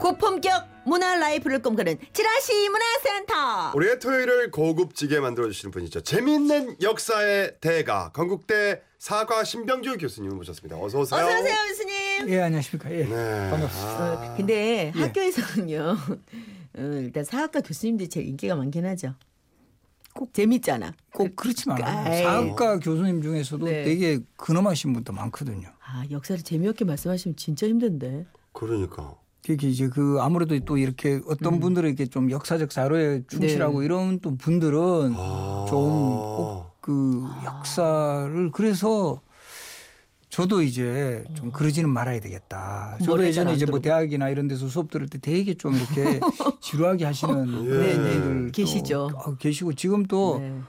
고품격 문화 life를 꿈꾸는 지라시 문화센터. 우리의 토요일을 고급지게 만들어주시는 분이죠. 재미있는 역사의 대가 건국대 사학과 신병주 교수님을 모셨습니다. 어서 오세요. 어서 오세요, 교수님. 예 안녕하십니까 예 네. 반갑습니다. 아, 근데 예. 학교에서는요. 어, 일단 사학과 교수님들이 제일 인기가 많긴 하죠. 꼭 재밌잖아. 꼭 그렇지만 아이. 사학과 교수님 중에서도 네. 되게 근엄하신 분도 많거든요. 아 역사를 재미없게 말씀하시면 진짜 힘든데. 그러니까. 되게 이제 그 아무래도 또 이렇게 어떤 음. 분들은 이렇게 좀 역사적 자료에 충실하고 네. 이런 또 분들은 아. 좀그 역사를 그래서 저도 이제 좀 그러지는 말아야 되겠다. 저도 예전에 이제 뭐. 대학이나 이런 데서 수업 들을 때 되게 좀 이렇게 지루하게 하시는 예. 네, 네. 분들 또 계시죠. 어, 계시고 지금 또 네.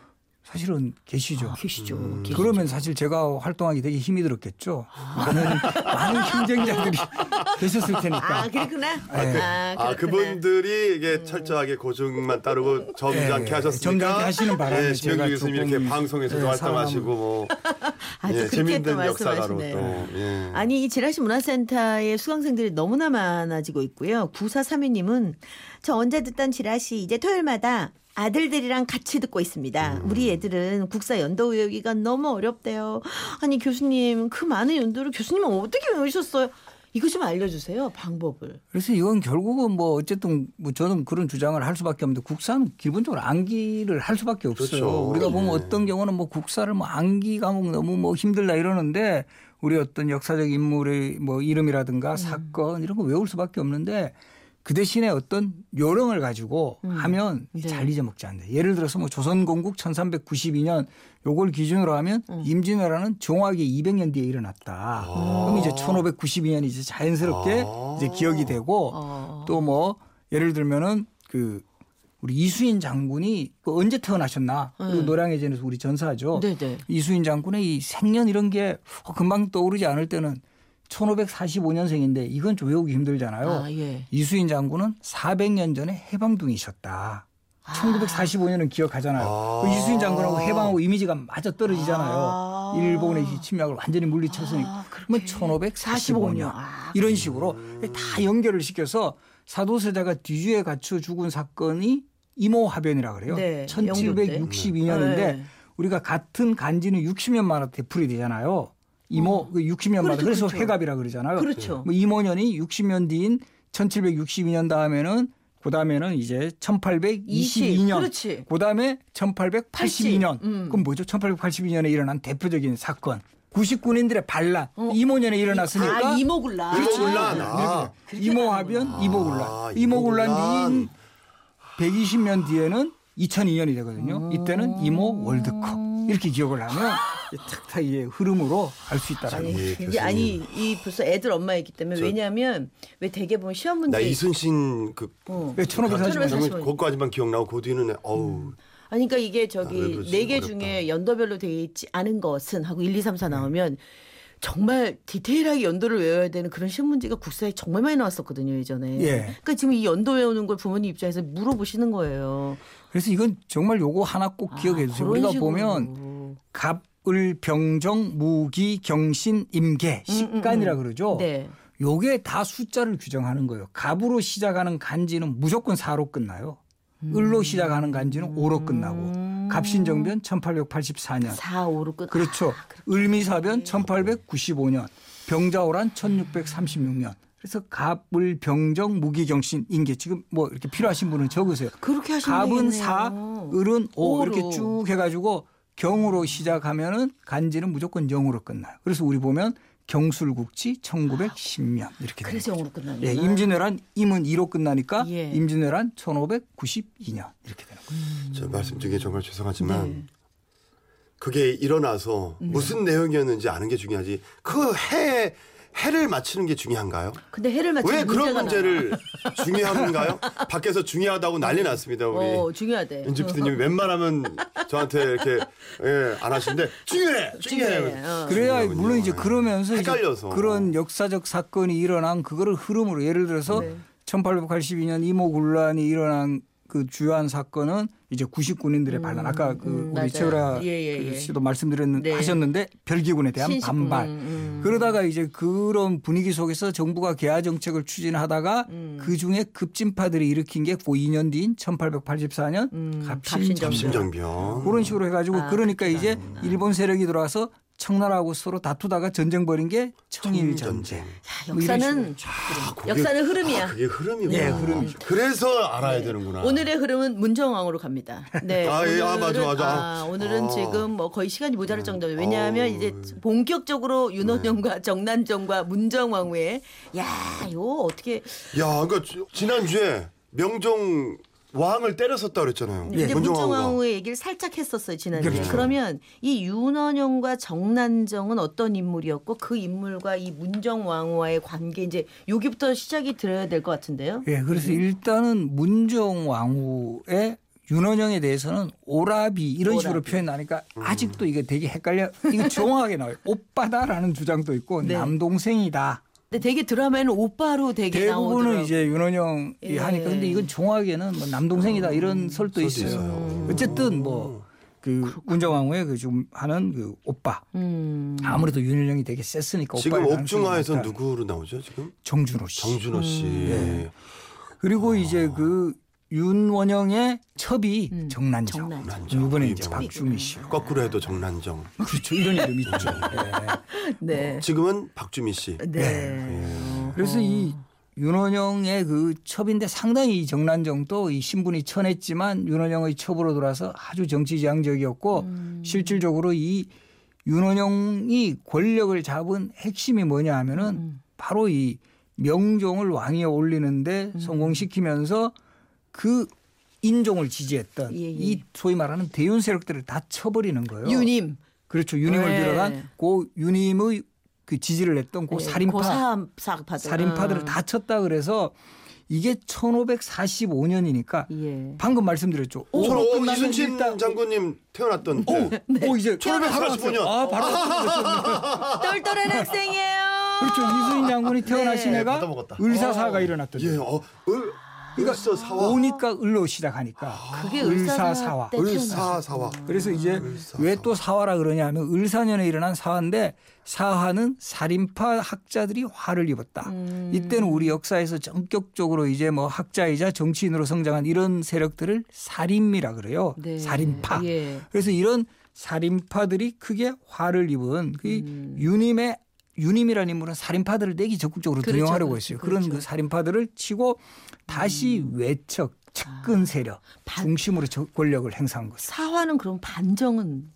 사실은 계시죠. 계시죠. 음. 계시죠. 그러면 사실 제가 활동하기 되게 힘이 들었겠죠. 많은 많은 경쟁자들이 계셨을 테니까. 아 그렇구나. 네. 아, 아, 그렇구나. 그분들이 이게 철저하게 고증만 따르고 점잖게 예, 하셨으니까. 점잖게 하시는 바람에 예, 제가 교수님 이렇게 방송에서도 예, 활동하시고 뭐 아, 또 예, 재밌는 또 역사가로. 또. 예. 아니 이 지라시 문화센터의 수강생들이 너무나 많아지고 있고요. 9432님은 저 언제 듣던 지라시 이제 토요일마다 아들들이랑 같이 듣고 있습니다. 음. 우리 애들은 국사 연도 외우기가 너무 어렵대요. 아니 교수님 그 많은 연도를 교수님은 어떻게 외우셨어요? 이거 좀 알려주세요 방법을. 그래서 이건 결국은 뭐 어쨌든 뭐 저는 그런 주장을 할 수밖에 없는데 국사는 기본적으로 암기를 할 수밖에 없어요. 그렇죠. 우리가 보면 네. 어떤 경우는 뭐 국사를 뭐 암기 과목 너무 뭐 힘들다 이러는데 우리 어떤 역사적 인물의 뭐 이름이라든가 사건 이런 거 외울 수밖에 없는데 그 대신에 어떤 요령을 가지고 하면 네. 잘 잊어먹지 않는다. 예를 들어서 뭐 조선건국 1392년 요걸 기준으로 하면 임진왜란은 정확히 200년 뒤에 일어났다. 그럼 이제 1592년이 이제 자연스럽게 아. 이제 기억이 되고 어. 또뭐 예를 들면은 그 우리 이수인 장군이 그 언제 태어나셨나? 그리고 네. 노량해전에서 우리 전사하죠. 네네. 이수인 장군의 이 생년 이런 게 금방 떠오르지 않을 때는 1545년생인데 이건 좀 외우기 힘들잖아요. 아 예. 이수인 장군은 400년 전에 해방둥이셨다. 1945년은 기억하잖아요. 아. 그 이수인 장군하고 해방하고 이미지가 맞아 떨어지잖아요. 아. 일본의 침략을 완전히 물리쳤으니 아, 그러면 그렇게. 1545년 아, 이런 식으로 다 연결을 시켜서 사도세자가 뒤주에 갇혀 죽은 사건이 이모화변이라 그래요. 네, 1762년인데 네. 우리가 같은 간지는 60년 만에 되풀이 되잖아요. 임오 그 60년 만에 그렇죠, 그래서 그렇죠. 회갑이라 그러잖아요. 그렇죠. 뭐 임오년이 60년 뒤인 1762년 다음에는 그다음에는 이제 1822년 그렇지. 그다음에 1882년. 음. 그럼 뭐죠? 1882년에 일어난 대표적인 사건. 구군인들의 반란. 임오년에 일어났으니까 아 임오군란. 임오군란. 아. 임오화변, 임오군란. 아, 임오군란 임오군란. 뒤인 120년 뒤에는 2002년이 되거든요. 음. 이때는 이모 월드컵. 이렇게 기억을 하면 탁탁 이게 흐름으로 알 수 있다라는 아니, 거죠. 예, 이게. 아니 이 벌써 애들 엄마이기 때문에 저- 왜냐하면 왜 대개 보면 시험 문제 나 이순신 그 어. 왜 1545년 1545년. 그것까지만 기억나고 그 뒤는 어우 아니 그러니까 이게 아, 왜 저기 그러지? 네개 어렵다. 중에 연도별로 되어 있지 않은 것은 하고 1, 2, 3, 4 나오면 정말 디테일하게 연도를 외워야 되는 그런 시험 문제가 국사에 정말 많이 나왔었거든요 예전에. 예. 그러니까 지금 이 연도 외우는 걸 부모님 입장에서 물어보시는 거예요. 그래서 이건 정말 요거 하나 꼭 기억해 주세요. 아, 우리가 식으로. 보면 갑을 병정 무기 경신 임계 식간이라 그러죠. 네. 요게 다 숫자를 규정하는 거예요. 갑으로 시작하는 간지는 무조건 4로 끝나요. 을로 시작하는 간지는 5로 끝나고 갑신정변 1884년 4, 5로 끝. 그렇죠. 을미사변 1895년, 병자호란 1636년. 그래서 갑을 병정 무기경신 인계 지금 뭐 이렇게 필요하신 분은 적으세요. 그렇게 하시면 갑은 되겠네요. 4, 을은 5 오로. 이렇게 쭉 해가지고 경으로 시작하면은 간지는 무조건 0으로 끝나요. 그래서 우리 보면 경술국지 1910년 이렇게 그래서. 영어로 끝나는 예, 임진왜란 임은 2로 끝나니까 예. 임진왜란 1592년 이렇게 되는 거예요. 저 말씀 중에 정말 죄송하지만 네. 그게 일어나서 무슨 내용이었는지 아는 게 중요하지. 그 해 해를 맞추는 게 중요한가요? 근데 해를 맞추는 왜 그런 문제를 중요한가요? 밖에서 중요하다고 난리 났습니다. 우리. 어, 중요하대. 윤지 PD님 웬만하면 저한테 이렇게 예, 안 하시는데 중요해, 중요해. 중요해. 어. 그래야 중요하군요. 물론 이제 그러면서 이제 헷갈려서. 그런 역사적 사건이 일어난 그거를 흐름으로 예를 들어서 네. 1882년 이모군란이 일어난 그 주요한 사건은 이제 99년들의 반란 아까 그 음, 우리 맞아요. 최우라 예, 예, 그 예. 씨도 말씀드렸는데 네. 하셨는데 별기군에 대한 신식- 반발 음, 음. 그러다가 이제 그런 분위기 속에서 정부가 개화 정책을 추진하다가 음. 그 중에 급진파들이 일으킨 게그 2년 뒤인 1884년 음, 갑신정변 갑신정변. 심정병. 그런 식으로 해가지고 아, 그러니까 그렇구나. 이제 일본 세력이 들어와서 청나라하고 서로 다투다가 전쟁 벌인 게 청일 전쟁. 야, 뭐 이런 역사는 아, 그게- 역사는 흐름이야. 아, 그게 흐름이구나. 예, 흐름이죠. 그래서 알아야 되는구나. 오늘의 흐름은 문정왕으로 갑니다. 네. 아, 예, 아, 오늘은, 맞아, 맞아. 아, 오늘은 아. 지금 뭐 거의 시간이 모자랄 정도예요. 왜냐하면 어. 이제 본격적으로 윤원영과 정난정과 문정왕후의 야, 이거 어떻게 야, 그러니까 지- 지난주에 명종 왕을 때렸었다 그랬잖아요. 이제 문정왕후가. 문정왕후의 얘기를 살짝 했었어요 지난주에. 그렇죠. 그러면 이 윤원영과 정난정은 어떤 인물이었고 그 인물과 이 문정왕후와의 관계 이제 여기부터 시작이 들어야 될 것 같은데요. 예, 그래서 일단은 문정 왕후의 윤원영에 대해서는 오라비 이런 식으로 오라비. 표현하니까 아직도 이게 되게 헷갈려. 이거 정확하게 나와요. 오빠다라는 주장도 있고 네. 남동생이다. 근데 되게 드라마에는 오빠로 되게 대부분은 나오더라고요. 이제 윤원영이 예. 하니까 근데 이건 정확하게는 뭐 남동생이다 이런 설도 있어요. 있어요. 어쨌든 뭐그 문정왕후의 그좀 하는 그 오빠 음. 아무래도 윤원영이 되게 셌으니까 지금 옥중화에서. 누구로 나오죠? 지금 정준호 씨. 정준호 씨. 음. 그리고 이제 그 윤원영의 첩이 음, 정난정. 정난정. 이번에 이제 뭐. 박주미 씨. 거꾸로 해도 정난정. 그렇죠. 이런 이름 있죠. 예. 네. 지금은 박주미 씨. 네. 그래서 이 윤원영의 그 첩인데 상당히 이 정난정도 이 신분이 천했지만 윤원영의 첩으로 돌아서 아주 정치지향적이었고 음. 실질적으로 이 윤원영이 권력을 잡은 핵심이 뭐냐 하면은 음. 바로 이 명종을 왕위에 올리는데 음. 성공시키면서 그 인종을 지지했던 예, 예. 이 소위 말하는 대윤 세력들을 다 쳐버리는 거예요. 유님. 그렇죠. 유님을 네. 비롯한 고 유님의 그 지지를 했던 고 네, 살인파 고사파들. 살인파들을 다 쳤다 그래서 이게 1545년이니까 예. 방금 말씀드렸죠. 저 오로 어, 끝나면 이순신 일단 장군님 태어났던 오, 때. 오 이제 1545 년. 아 바로. 똘똘한 학생이에요. 그렇죠. 이순신 장군이 태어나신 네. 애가 받아먹었다. 을사사가 일어났던 예, 예. 을서 사와. 오니까 을로 시작하니까 그게 을사사와. 을사사 때 을사 사와. 그래서 이제. 왜 또 사화라 그러냐 하면 을사년에 일어난 사화인데 사화는 살인파 학자들이 화를 입었다. 음. 이때는 우리 역사에서 전격적으로 이제 뭐 학자이자 정치인으로 성장한 이런 세력들을 살인미라 그래요. 네. 살인파. 예. 그래서 이런 살인파들이 크게 화를 입은 그 음. 유님의 유님이라는 인물은 살인파들을 내기 적극적으로 그렇죠, 등용하려고 그렇죠, 했어요. 그런 그렇죠. 그 살인파들을 치고 다시 외척, 측근 세력 반- 중심으로 저- 권력을 행사한 거죠. 사화는 그럼 반정은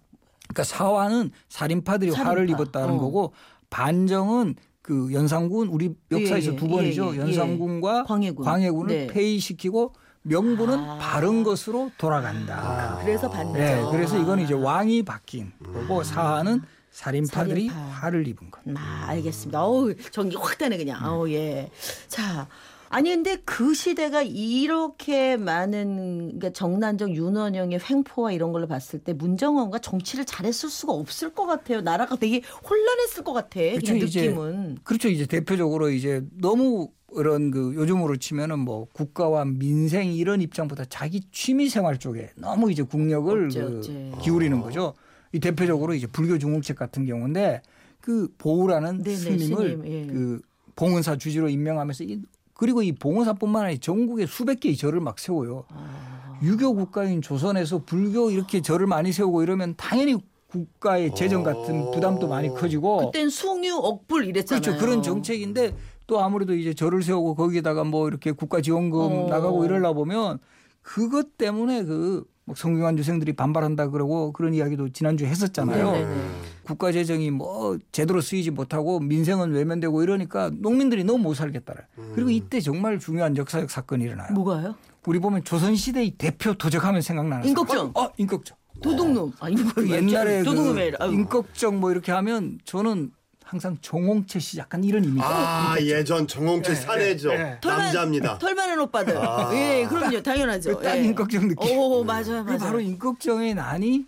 그러니까 사화는 살인파들이 살인파. 화를 입었다는 어. 거고 반정은 그 연산군 우리 역사에서 예, 예, 두 번이죠. 예, 예, 연산군과 광해군. 광해군을 네. 폐위시키고 명분은 아. 바른 것으로 돌아간다. 아. 그래서 반정. 네, 그래서 이건 이제 왕이 바뀐 거고 사화는 살인파들이 살인파. 화를 입은 거. 아, 알겠습니다. 어우, 전기 확 되네 그냥. 어우, 예. 자. 아니 근데 그 시대가 이렇게 많은 그러니까 정난정 윤원영의 횡포와 이런 걸로 봤을 때 문정원과 정치를 잘했을 수가 없을 것 같아요. 나라가 되게 혼란했을 것 같아. 그렇죠, 그냥 이제 느낌은. 그렇죠. 이제 대표적으로 이제 너무 이런 그 요즘으로 치면은 뭐 국가와 민생 이런 입장보다 자기 취미 생활 쪽에 너무 이제 국력을 어째, 그 어째. 기울이는 거죠. 이 대표적으로 이제 불교 중국책 같은 경우인데 그 보우라는 네네, 스님을 스님, 예. 그 봉은사 주지로 임명하면서 이 그리고 이 봉은사뿐만 아니라 전국에 수백 개의 절을 막 세워요. 아. 유교 국가인 조선에서 불교 이렇게 절을 많이 세우고 이러면 당연히 국가의 재정 같은 부담도 많이 커지고 그땐 숭유 억불 이랬잖아요. 그렇죠. 그런 정책인데 또 아무래도 이제 절을 세우고 거기에다가 뭐 이렇게 국가 지원금 어. 나가고 이러려 보면 그것 때문에 그 뭐 성균관 유생들이 반발한다 그러고 그런 이야기도 지난주에 했었잖아요. 네네네. 국가 재정이 뭐 제대로 쓰이지 못하고 민생은 외면되고 이러니까 농민들이 너무 못 살겠다라. 그리고 이때 정말 중요한 역사적 사건이 일어나요. 뭐가요? 우리 보면 조선시대의 대표 도적하면 생각나는. 사람. 어, 임꺽정. 도둑놈. 아니 뭐그 옛날에 도둑놈이 그. 임꺽정 뭐 이렇게 하면 저는 항상 정홍채 씨 약간 이런 이미지. 아 예전 정홍채 예, 사내죠. 예, 예. 남자입니다. 털 많은 오빠들. 아. 예, 그럼요. 당연하죠. 딱 예. 임꺽정 느낌. 오, 맞아요, 맞아요. 바로 임꺽정의 난이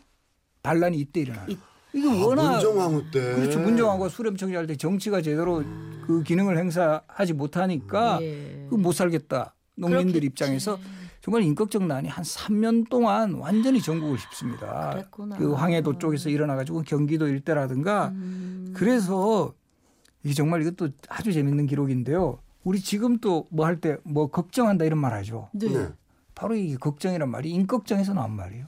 반란이 이때 일어나요. 이- 이게 아, 워낙 문정왕후 때. 그렇죠. 문정왕과 수렴청자 할때 정치가 제대로 그 기능을 행사하지 못하니까 예. 그못 살겠다. 농민들 그렇겠지. 입장에서 정말 임꺽정난이 한 3년 동안 완전히 전국을 휩습니다. 그랬구나. 그 황해도 쪽에서 일어나가지고 경기도 일대라든가 음. 그래서 이게 정말 이것도 아주 재밌는 기록인데요. 우리 지금 또 뭐 할 때 뭐 걱정한다 이런 말 하죠. 네. 네. 바로 이 걱정이란 말이 임꺽정에서 나온 말이에요.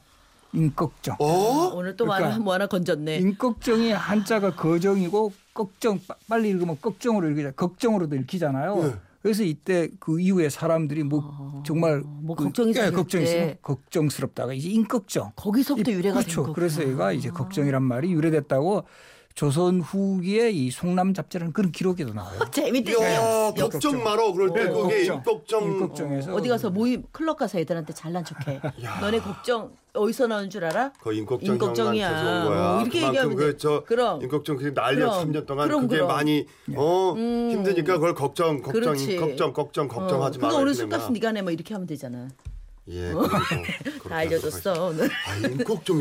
임꺽정. 어? 오늘 또 그러니까 하나 뭐 하나 건졌네. 임꺽정이 한자가 거정이고 걱정 빠- 빨리 읽으면 걱정으로 읽자 걱정으로도 읽히잖아요. 네. 그래서 이때 그 이후에 사람들이 뭐 정말 뭐 그- 걱정이 예, 걱정이 때. 걱정스럽다가 이제 임꺽정. 거기서부터 이- 유래가 그렇죠. 그래서 얘가 이제 걱정이란 말이 유래됐다고 조선 후기에 이 송남 잡지라는 그런 기록에도 나와요. 재밌다. 이야 역- 걱정 말어 그럴 때 네, 그게 걱정. 임꺽정 임꺽정에서 어디 가서 모임 클럽 가서 애들한테 잘난 척해. 너네 걱정 어디서 나온 줄 알아? 그온 거야. 어, 이렇게 얘기하면 돼. 그저 그럼. 임꺽정 그 난리야 그럼. 3년 동안 그럼, 그게 그럼. 많이 어 힘드니까 그걸 걱정 걱정 그렇지. 걱정 걱정 걱정하지 어, 마. 그거 오늘 술값은 네가 내뭐 이렇게 하면 되잖아. 예. 다 알려줬어 오늘. 아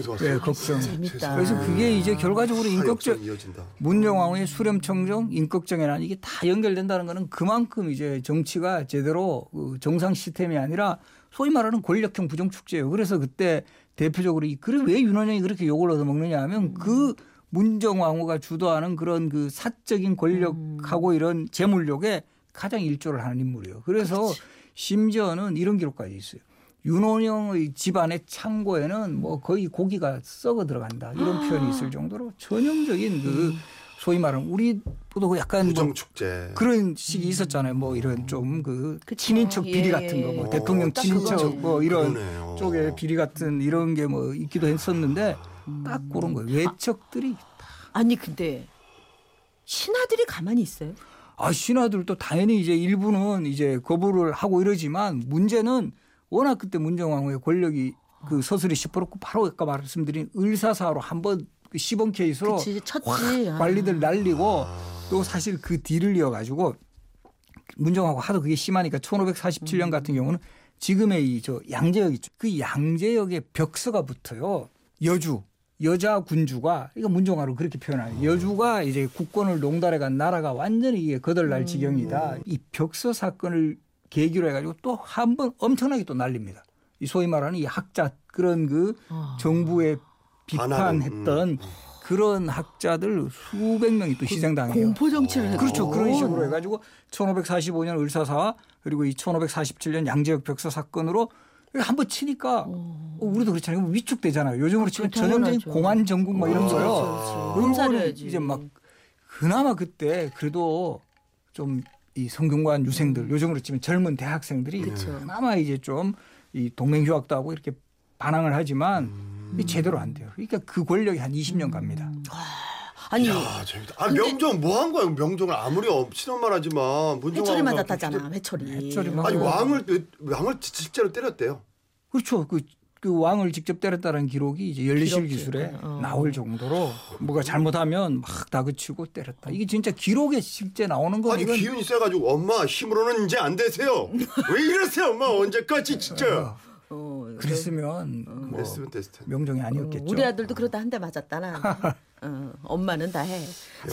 왔어. 네, 걱정. 재밌다. 그래서 그게 이제 결과적으로 이어진다. 문정왕후의 수렴청정, 임꺽정이라는 이게 다 연결된다는 거는 그만큼 이제 정치가 제대로 그 정상 시스템이 아니라 소위 말하는 권력형 부정축제예요. 그래서 그때 대표적으로 이 그래 왜 윤원영이 그렇게 욕을 얻어 먹느냐 하면 그 문정왕후가 주도하는 그런 그 사적인 권력하고 이런 재물욕에 가장 일조를 하는 인물이에요. 그래서 심지어는 이런 기록까지 있어요. 윤원영의 집안의 창고에는 뭐 거의 고기가 썩어 들어간다 이런 표현이 있을 정도로 전형적인 그 소위 말하는 우리보다 약간 뭐 부정 축제. 그런 식이 있었잖아요. 뭐 이런 좀 그. 친인척 비리 예, 같은 거, 뭐 예. 대통령 어, 딱 친인척. 뭐 이런 그러네요. 쪽에 비리 같은 이런 게 뭐 있기도 했었는데 딱 그런 거예요. 외척들이 아니 근데 신하들이 가만히 있어요? 아 신하들도 당연히 이제 일부는 이제 거부를 하고 이러지만 문제는 워낙 그때 문정왕후의 권력이 그 서슬이 시퍼렇고 바로 아까 말씀드린 을사사로 한번 그 시범 케이스로 그치 아. 관리들 날리고 또 사실 그 뒤를 이어가지고 문정하고 하도 그게 심하니까 1547년 같은 경우는 지금의 이 저 양재역 있죠. 그 양재역에 벽서가 붙어요. 여주 여자 군주가 이거 문정화로 그렇게 표현하요 여주가 이제 국권을 농달해 간 나라가 완전히 이게 거덜날 지경이다. 이 벽서 사건을 계기로 해가지고 또 한 번 엄청나게 또 날립니다. 이 소위 말하는 이 학자 그런 그 아. 정부에 비판했던 음. 그런 학자들 수백 명이 또 희생당해요. 공포 정치를 했고. 그렇죠. 그런 식으로 해가지고 1545년 을사사 그리고 이 1547년 양재역 벽서 사건으로 한번 치니까 어, 우리도 그렇잖아요. 위축되잖아요. 요즘으로 치면 그렇죠. 전형적인. 공안 전국 막 이런 그렇지, 거요. 그렇지. 그런 엄살해야지. 거는 이제 막 그나마 그때 그래도 좀 이 성균관 유생들 요즘으로 치면 젊은 대학생들이 그렇죠. 그나마 이제 좀 이 동맹 휴학도 하고 이렇게 반항을 하지만 이게 제대로 안 돼요. 그러니까 그 권력이 한 20년 갑니다. 아니 야 재밌다. 아 명정 뭐한 거야? 명정을 아무리 없이는 말하지만 문정왕후가 회초리 그렇게 맞았다잖아. 회초리. 회초리 맞- 아니 어. 왕을 왕을 실제로 때렸대요. 그렇죠. 그, 그 왕을 직접 때렸다는 기록이 이제 열리실. 기술에 어. 나올 정도로 뭐가 잘못하면 막 다그치고 때렸다. 이게 진짜 기록에 실제 나오는 거 아니 이건 기운이 세가지고 엄마 힘으로는 이제 안 되세요. 왜 이러세요, 엄마 언제까지 진짜? 어, 그랬으면 뭐 됐으면 됐을 텐데. 명정이 아니었겠죠. 우리 아들도 그러다 한 대 맞았다 나. 어, 엄마는 다 해.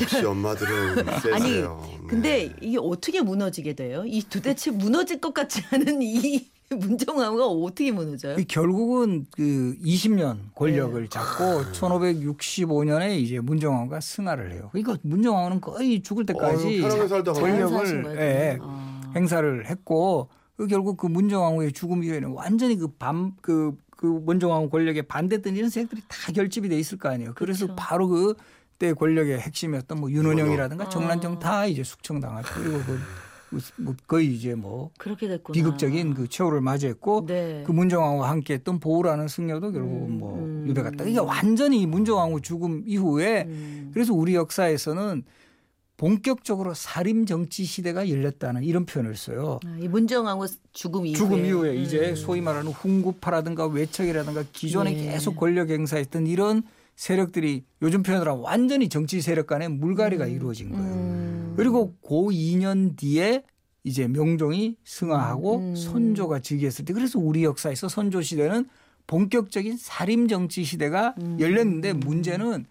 역시 엄마들은 아니 세세요. 네. 근데 이게 어떻게 무너지게 돼요? 이 도대체 무너질 것 같지 않은 이 문정왕후가 어떻게 무너져요? 이 결국은 그 20년 권력을 네. 잡고 1565년에 이제 문정왕후가 승하를 해요. 그러니까 문정왕후는 거의 죽을 때까지 어휴, 권력을 거예요, 예, 아. 행사를 했고 그 결국 그 문정왕후의 죽음 이후에는 완전히 그밤그 그 문정왕후 권력에 반대했던 이런 세력들이 다 결집이 돼 있을 거 아니에요. 그래서 그렇죠. 바로 그 때 권력의 핵심이었던 뭐 윤원영이라든가 아. 정난정 다 이제 숙청당하고 그리고 그, 그뭐 거의 이제 뭐 그렇게 됐구나. 비극적인 그 최후를 맞이했고 네. 그 문정왕후와 함께 했던 보우라는 승려도 결국은 뭐 음. 유배갔다. 그러니까 완전히 문정왕후 죽음 이후에 음. 그래서 우리 역사에서는 본격적으로 살림 정치 시대가 열렸다는 이런 표현을 써요. 아, 이 문정왕후 죽음 이후에. 죽음 이후에 이제 음. 소위 말하는 훈구파라든가 외척이라든가 기존에 예. 계속 권력 행사했던 이런 세력들이 요즘 표현으로 하면 완전히 정치 세력 간의 물갈이가 이루어진 거예요. 음. 그리고 고 2년 뒤에 이제 명종이 승하하고 음. 선조가 즉위했을 때 그래서 우리 역사에서 선조 시대는 본격적인 사림 정치 시대가 음. 열렸는데 문제는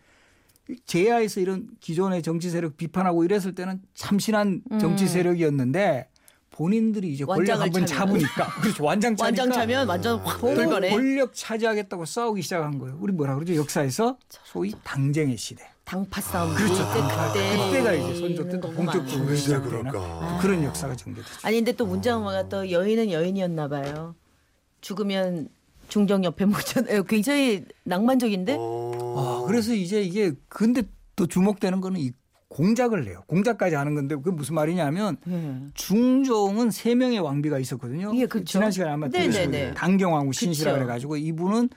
제야에서 이런 기존의 정치 세력 비판하고 이랬을 때는 참신한 정치 음. 세력이었는데 본인들이 이제 권력 한번. 잡으니까 그렇죠 완장 차니까 완장 차면 완전 확 권- 돌변해. 권력 차지하겠다고 싸우기 시작한 거예요. 우리 뭐라 그러죠? 역사에서 소위 당쟁의 시대. 당파 싸움. 그렇죠. 그때 당파. 그때 그때가 이제 선조 때 너무 본격적으로 시작되는 그럴까? 그런 역사가 전개됐죠. 아니 근데 또 문장엄마가 또 여인은 여인이었나 봐요. 죽으면 중정 옆에 묻혔. 굉장히 낭만적인데. 어. 아, 그래서 이제 이게 근데 또 주목되는 거는 이 공작을 내요. 공작까지 하는 건데 그게 무슨 말이냐면 예. 중종은 세 명의 왕비가 있었거든요. 예, 그렇죠. 지난 시간에 아마 네네네. 들으신 거예요. 당경왕후 신씨라 그쵸. 그래 가지고 이분은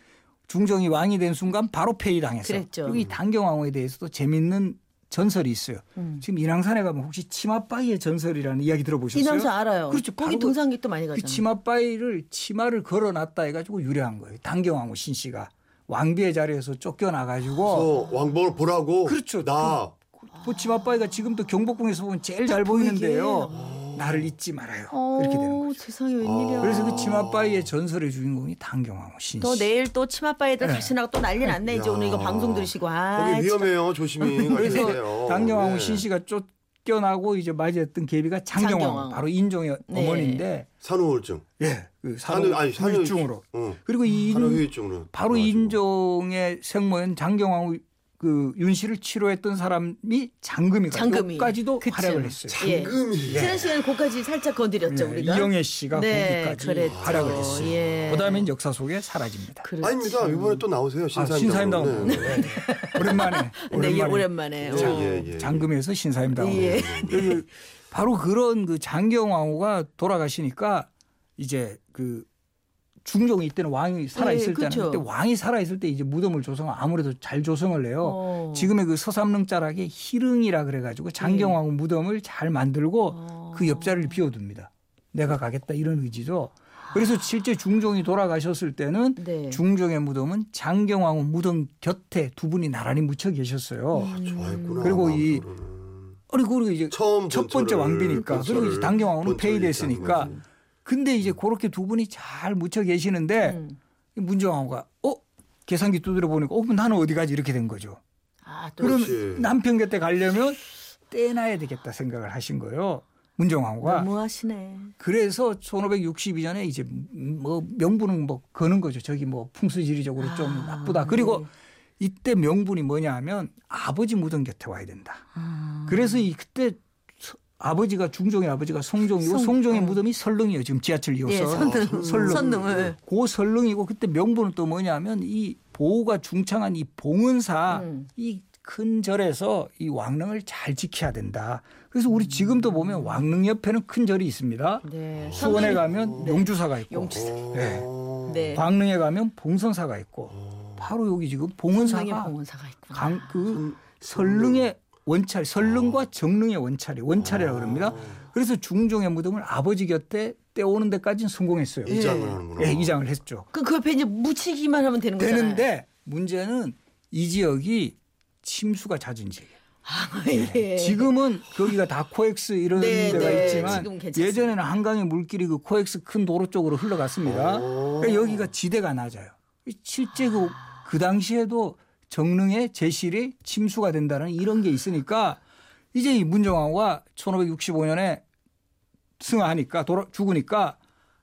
중종이 왕이 된 순간 바로 폐위당했어요. 그랬죠. 그리고 이 당경왕후에 대해서도 재밌는 전설이 있어요. 음. 지금 인왕산에 가면 혹시 치마바위의 전설이라는 이야기 들어보셨어요? 인왕산 알아요. 그렇죠. 거기 등산객도 많이 그 가잖아요. 치마바위를 치마를 걸어놨다 해가지고 유래한 거예요. 당경왕후 신씨가 왕비의 자리에서 쫓겨나가지고 왕복을 보라고. 그렇죠. 나. 그 치마바위가 지금도 경복궁에서 보면 제일 잘 보이는데요. 나를 잊지 말아요. 이렇게 되는 어, 거죠. 세상에 웬일이야. 그래서 그 치마바위의 전설의 주인공이 당경왕후 신씨. 또 내일 또 치맛바위들 네. 다시 나가 또 난리 났네 이제 야. 오늘 이거 방송 들으시고 아 거기 위험해요. 조심히 그래서. 당경왕후 네. 신 씨가 쫓겨나고 이제 맞이했던 계비가 장경왕후. 바로 인종의 네. 어머니인데, 산후우울증. 예, 그 산후 아니 산후 산후유증으로. 응. 그리고 이 인- 산후유증으로. 바로 인종의 생모인 장경왕후 그 윤씨를 치료했던 사람이 장금이가 장금이. 그쵸. 활약을 했어요. 예. 장금이. 지난 시간에 그까지 살짝 건드렸죠 예, 우리가. 이영애 씨가 네, 거기까지 그랬죠. 활약을 했어요. 예. 그다음에 역사 속에 사라집니다. 그렇죠. 아닙니다. 이번에 또 나오세요. 아, 신사임당. 신사임당 네. 네. 오랜만에 네, 예, 오랜만에. 자, 어. 예, 예. 장금에서 신사임당 예. 그 바로 그런 그 장경왕후가 돌아가시니까 이제 그 중종이 이때는 왕이 살아 있을 예, 때는 그쵸. 그때 왕이 살아 있을 때 이제 무덤을 조성 아무래도 잘 조성을 해요. 어. 지금의 그 서삼릉 자락에 희릉이라 그래가지고 장경왕후 무덤을 잘 만들고 어. 그 옆자리를 비워둡니다. 내가 가겠다 이런 의지죠. 그래서 실제 중종이 돌아가셨을 때는 네. 중종의 무덤은 장경왕후 무덤 곁에 두 분이 나란히 묻혀 계셨어요. 음. 좋아했구나. 그리고 이-. 그리고 이제 처음 첫 번째 왕비니까 그리고 이제 본처를 폐위됐으니까. 근데 이제 그렇게 두 분이 잘 묻혀 계시는데 음. 이 문정왕후가 어 계산기 두드려 보니까 어 나는 어디 가지 이렇게 된 거죠. 아, 또 그럼 그렇지. 남편 곁에 가려면 떼놔야 되겠다 생각을 하신 거예요. 문정왕후가 너무하시네. 그래서 1562년에 이제 뭐 명분은 뭐 거는 거죠. 저기 뭐 풍수지리적으로 좀 아, 나쁘다. 그리고 네. 이때 명분이 뭐냐 하면 아버지 무덤 곁에 와야 된다. 아. 그래서 이 그때 서- 아버지가 중종의 아버지가 송종이고 송- 송종의 어. 무덤이 설릉이에요. 지금 지하철 이어서 예, 선릉, 설릉. 선릉을. 그 설릉이고 그때 명분은 또 뭐냐면 이 보호가 중창한 이 봉은사 음. 이큰 절에서 이 왕릉을 잘 지켜야 된다. 그래서 우리 지금도 보면 왕릉 옆에는 큰 절이 있습니다. 네. 수원에 가면 네. 용주사가 있고 용주사. 네. 네. 광릉에 가면 봉선사가 있고 바로 여기 지금 봉은사가 있구나. 강, 그 설릉의 원찰, 설릉과 정릉의 원찰이 원찰이라 고 그럽니다. 그래서 중종의 무덤을 아버지 곁에 떼오는 데까지는 성공했어요. 이장을 하는구나. 예, 이장을 했죠. 그럼 그 옆에 이제 묻히기만 하면 되는 거잖아요. 되는데 문제는 이 지역이 침수가 잦은 지역이에요. 아, 예. 지금은 거기가 다 코엑스 이런 네, 데가 네. 있지만. 예전에는 한강의 물길이 그 코엑스 큰 도로 쪽으로 흘러갔습니다. 오. 그러니까 여기가 지대가 낮아요. 실제 그, 그 당시에도 정릉의 재실이 침수가 된다는 이런 게 있으니까 이제 이 문정왕후가 1565년에 승하니까 돌아 죽으니까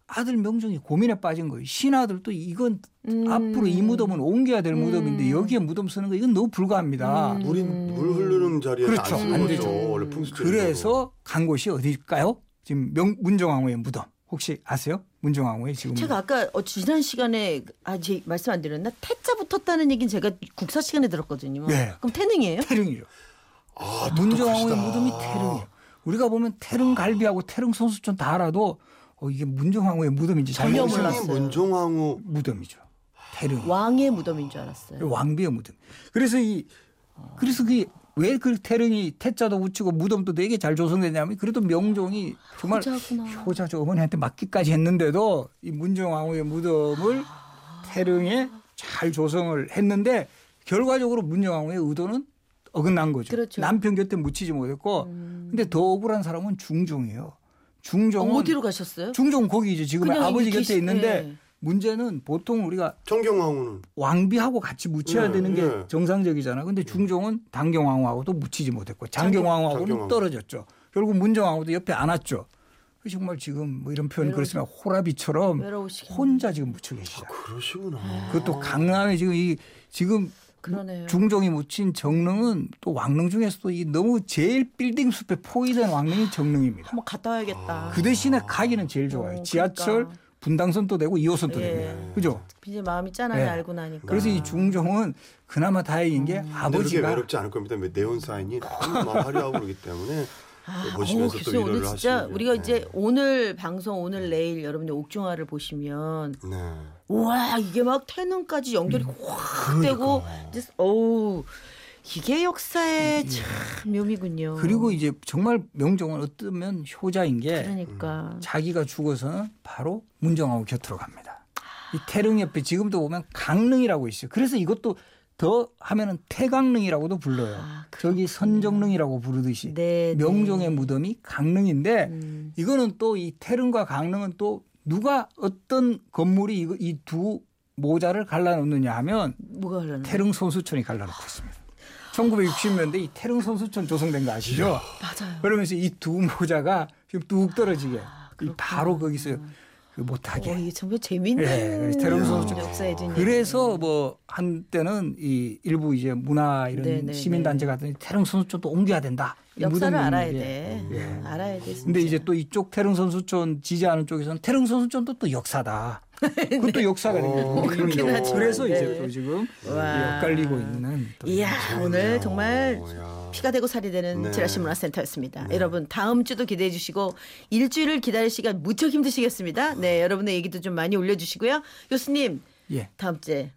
아들 명종이 고민에 빠진 거예요. 신하들도 이건 음. 앞으로 이 무덤은 옮겨야 될 무덤인데 여기에 무덤 쓰는 거 이건 너무 불가합니다. 물이 물 흐르는 자리에 그렇죠. 안. 되죠. 그래서 간 곳이 어디일까요? 지금 명, 문정왕후의 무덤 혹시 아세요? 문정왕후의 지금 제가 아까 어, 지난 시간에 아 제 말씀 안 드렸나 태자 붙었다는 얘기는 제가 국사 시간에 들었거든요. 네. 그럼 태능이에요? 태릉이죠. 아, 문정왕후의 똑똑하시다. 무덤이 태릉이에요. 우리가 보면 태릉 갈비하고 태릉 선수촌 다 알아도 어, 이게 문정왕후의 무덤인지 잘 전혀. 몰랐어요. 문종왕후 무덤이죠. 태릉. 왕의 무덤인 줄 알았어요. 왕비의 무덤. 그래서 이 그래서 그 왜 그 태릉이 태자도 붙이고 무덤도 되게 잘 조성되냐면 그래도 명종이 정말 효자구나. 효자죠 어머니한테 맡기까지 했는데도 이 문정왕후의 무덤을 태릉에 잘 조성을 했는데 결과적으로 문정왕후의 의도는 어긋난 거죠. 그렇죠. 남편 곁에 묻히지 못했고 근데 더 억울한 사람은 중종이에요. 중종은 어 디로 가셨어요? 중종 거기죠. 지금 그냥 아버지 곁에 계시- 있는데 예. 문제는 보통 우리가 정경왕후는 왕비하고 같이 묻혀야 예, 되는 게 예. 정상적이잖아. 근데 중종은 당경왕후하고도 묻히지 못했고 장경왕후하고는 장경왕후. 떨어졌죠. 결국 문정왕후도 옆에 안 왔죠. 정말 지금 뭐 이런 표현 그렇지만 호라비처럼 외로우시겠네. 혼자 지금 묻혀 계시죠. 그러시구나. 그것도 강남에 지금 이 지금 그러네요. 중종이 묻힌 정릉은 또 왕릉 중에서도 이 너무 제일 빌딩 숲에 포위된 왕릉이 정릉입니다. 한번 갔다 와야겠다. 그 대신에 가기는 제일 좋아요. 어, 지하철 그러니까. 분당선도 되고 2호선도 예. 됩니다. 그죠? 이제 마음이 짠하게 네. 알고 나니까. 그래서 이 중종은 그나마 다행인 게 그게 아버지가 외롭지 않을 겁니다. 네온 사인이 너무 막 화려하고 그러기 때문에 아, 보시면서 어우, 또 글쎄요, 위로를 오늘 진짜 하시는 게. 우리가 네. 이제 오늘 방송 오늘 내일 여러분들 옥중화를 보시면 네. 와 이게 막 태능까지 연결이 음. 확 되고 이제 어우 이게 역사의 참 묘미군요. 음, 그리고 이제 정말 명종은 어쩌면 효자인 게 그러니까 자기가 죽어서는 바로 문정하고 곁으로 갑니다. 이 태릉 옆에 지금도 보면 강릉이라고 있어요. 그래서 이것도 더 하면은 태강릉이라고도 불러요. 아, 저기 선정릉이라고 부르듯이 네, 명종의 무덤이 강릉인데 음. 이거는 또 이 태릉과 강릉은 또 누가 어떤 건물이 이두 모자를 갈라놓느냐 하면? 태릉 손수촌이 갈라놓고 있습니다. 1960년대 이 태릉 손수촌 조성된 거 아시죠? 맞아요. 그러면서 이 두 모자가 지금 뚝 떨어지게 아, 이 바로 거기서 그 못하게. 어, 이게 정말 재밌는 예, 그래서 태릉 선수 역사에 대한 그래서 뭐 한때는 이 일부 이제 문화 이런 네네네. 시민단체 같은 태릉 선수촌도 옮겨야 된다. 이 역사를 알아야 게. 돼. 예. 알아야 돼. 진짜. 근데 이제 또 이쪽 태릉 선수촌 지지하는 쪽에서는 태릉 선수촌도 또 역사다. 그것도 역사가 어, 되는 그렇긴 그래서 이제 네. 또 지금 와. 엇갈리고 있는 또 이야 오늘 정말 어, 야. 피가 되고 살이 되는 네. 지라시 문화센터였습니다. 여러분 다음 주도 기대해 주시고 일주일을 기다릴 시간 무척 힘드시겠습니다. 네 여러분의 얘기도 좀 많이 올려주시고요. 교수님 예. 다음 주에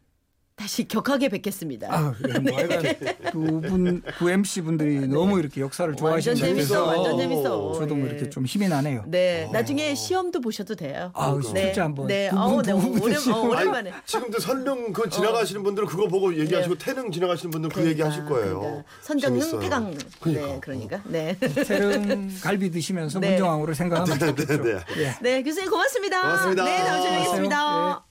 다시 격하게 뵙겠습니다. 아, 예, 뭐 하여간 두분 두 MC 분들이 너무 이렇게 역사를 완전 좋아하시는 것 재밌어, 완전 재밌어. 저도 뭐 예. 이렇게 좀 힘이 나네요. 네 나중에 시험도 보셔도 돼요. 아, 네, 진짜 한번 네, 두 분, 어우, 네, 두분 오랜, 시험. 어, 오랜 만에. 아니, 지금도 설령 그 지나가시는 분들은 그거 보고 얘기하시고 태릉 지나가시는 분들은 그 얘기 하실 거예요. 그러니까. 선정릉. 태강. 그러니까. 네 그러니까 네. 태릉 갈비 드시면서 네. 문정왕후를 생각하면 좋겠죠. 네, 네. 예. 네 교수님 고맙습니다. 고맙습니다. 네 다음 주에. 뵙겠습니다.